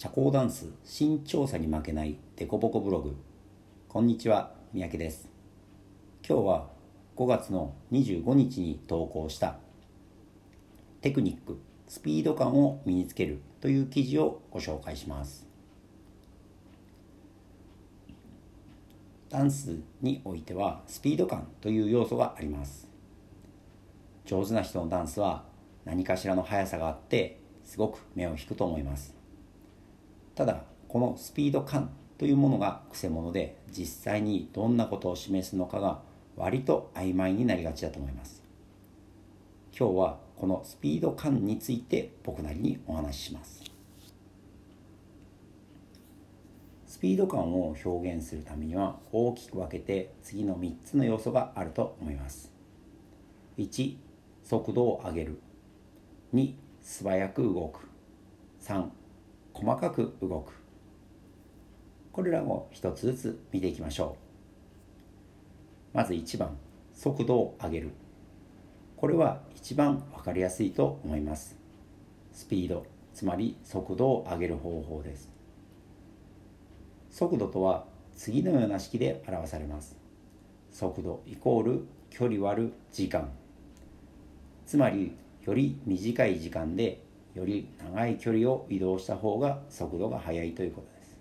社交ダンス新調査に負けないデコボコブログ。こんにちは三宅です。今日は5月の25日に投稿したテクニックスピード感を身につけるという記事をご紹介します。ダンスにおいてはスピード感という要素があります。上手な人のダンスは何かしらの速さがあってすごく目を引くと思います。ただこのスピード感というものがくせ者で実際にどんなことを示すのかが割と曖昧になりがちだと思います。今日はこのスピード感について僕なりにお話しします。スピード感を表現するためには大きく分けて次の3つの要素があると思います。1速度を上げる。2素早く動く。3細かく動く。これらを一つずつ見ていきましょう。まず1番速度を上げる。これは一番分かりやすいと思います。スピードつまり速度を上げる方法です。速度とは次のような式で表されます。速度イコール距離割る時間。つまりより短い時間でより長い距離を移動した方が速度が速いということです。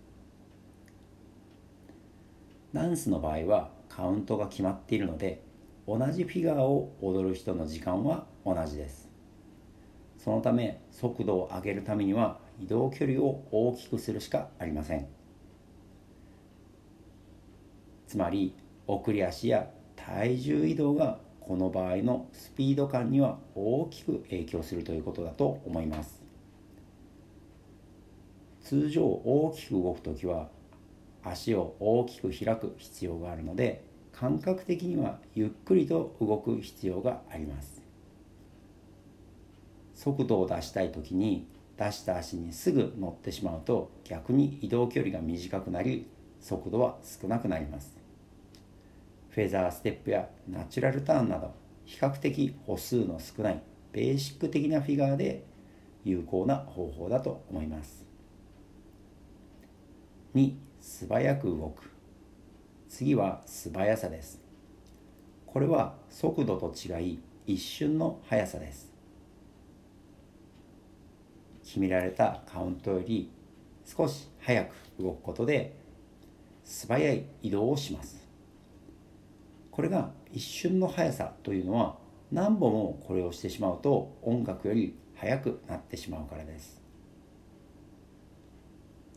ダンスの場合はカウントが決まっているので同じフィガーを踊る人の時間は同じです。そのため速度を上げるためには移動距離を大きくするしかありません。つまり送り足や体重移動がこの場合のスピード感には大きく影響するということだと思います。通常大きく動く時は足を大きく開く必要があるので感覚的にはゆっくりと動く必要があります。速度を出したい時に出した足にすぐ乗ってしまうと逆に移動距離が短くなり速度は少なくなります。フェザーステップやナチュラルターンなど比較的歩数の少ないベーシック的なフィガーで有効な方法だと思います。2素早く動く。次は素早さです。これは速度と違い一瞬の速さです。決められたカウントより少し早く動くことで素早い移動をします。これが一瞬の速さというのは何本もこれをしてしまうと音楽より速くなってしまうからです。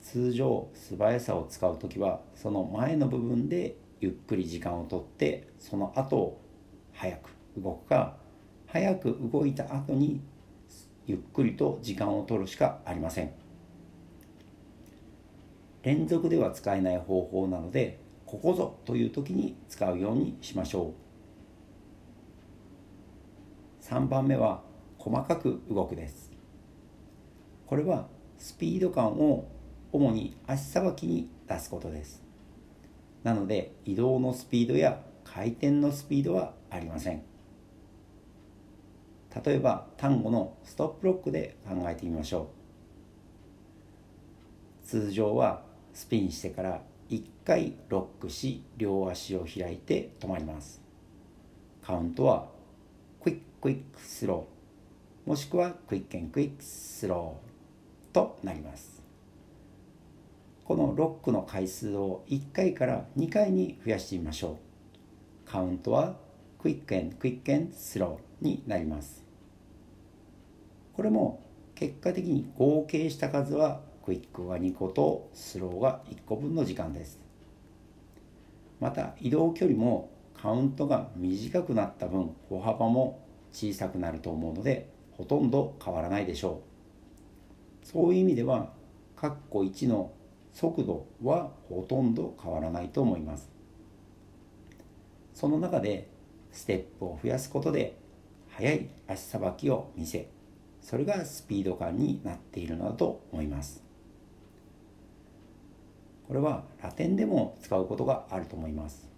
通常素早さを使う時はその前の部分でゆっくり時間をとってその後早く動くか早く動いた後にゆっくりと時間を取るしかありません。連続では使えない方法なのでここぞという時に使うようにしましょう。3番目は細かく動くです。これはスピード感を主に足さばきに出すことです。なので移動のスピードや回転のスピードはありません。例えばタンゴのストップロックで考えてみましょう。通常はスピンしてから1回ロックし両足を開いて止まります。カウントはクイッククイックスロー。もしくはクイックンクイックスロー。となります。このロックの回数を1回から2回に増やしてみましょう。カウントはクイックンクイックンスローになります。これも結果的に合計した数はクイックが2個とスローが1個分の時間です。また移動距離もカウントが短くなった分歩幅も小さくなると思うのでほとんど変わらないでしょう。そういう意味では括弧1の速度はほとんど変わらないと思います。その中でステップを増やすことで速い足さばきを見せそれがスピード感になっているのだと思います。これはラテンでも使うことがあると思います。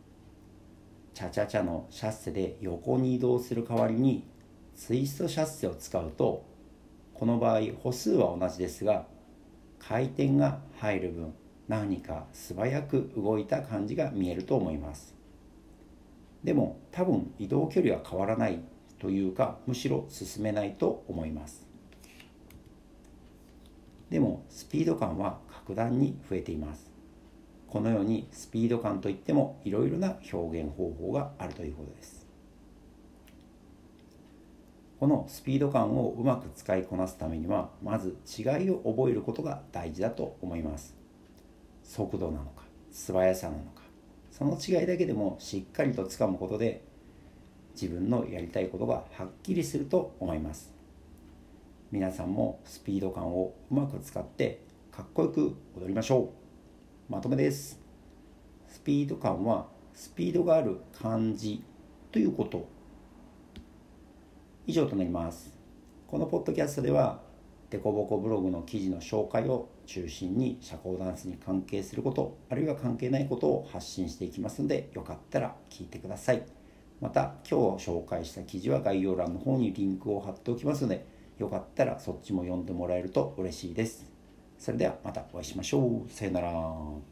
チャチャチャのシャッセで横に移動する代わりにツイストシャッセを使うとこの場合歩数は同じですが回転が入る分何か素早く動いた感じが見えると思います。でも多分移動距離は変わらないというかむしろ進めないと思います。でもスピード感は格段に増えています。このようにスピード感といってもいろいろな表現方法があるということです。このスピード感をうまく使いこなすためにはまず違いを覚えることが大事だと思います。速度なのか素早さなのかその違いだけでもしっかりとつかむことで自分のやりたいことがはっきりすると思います。皆さんもスピード感をうまく使ってかっこよく踊りましょう。まとめです。スピード感はスピードがある感じということ。以上となります。このポッドキャストではデコボコブログの記事の紹介を中心に社交ダンスに関係することあるいは関係ないことを発信していきますのでよかったら聞いてください。また今日紹介した記事は概要欄の方にリンクを貼っておきますのでよかったらそっちも読んでもらえると嬉しいです。それではまたお会いしましょう。さよなら。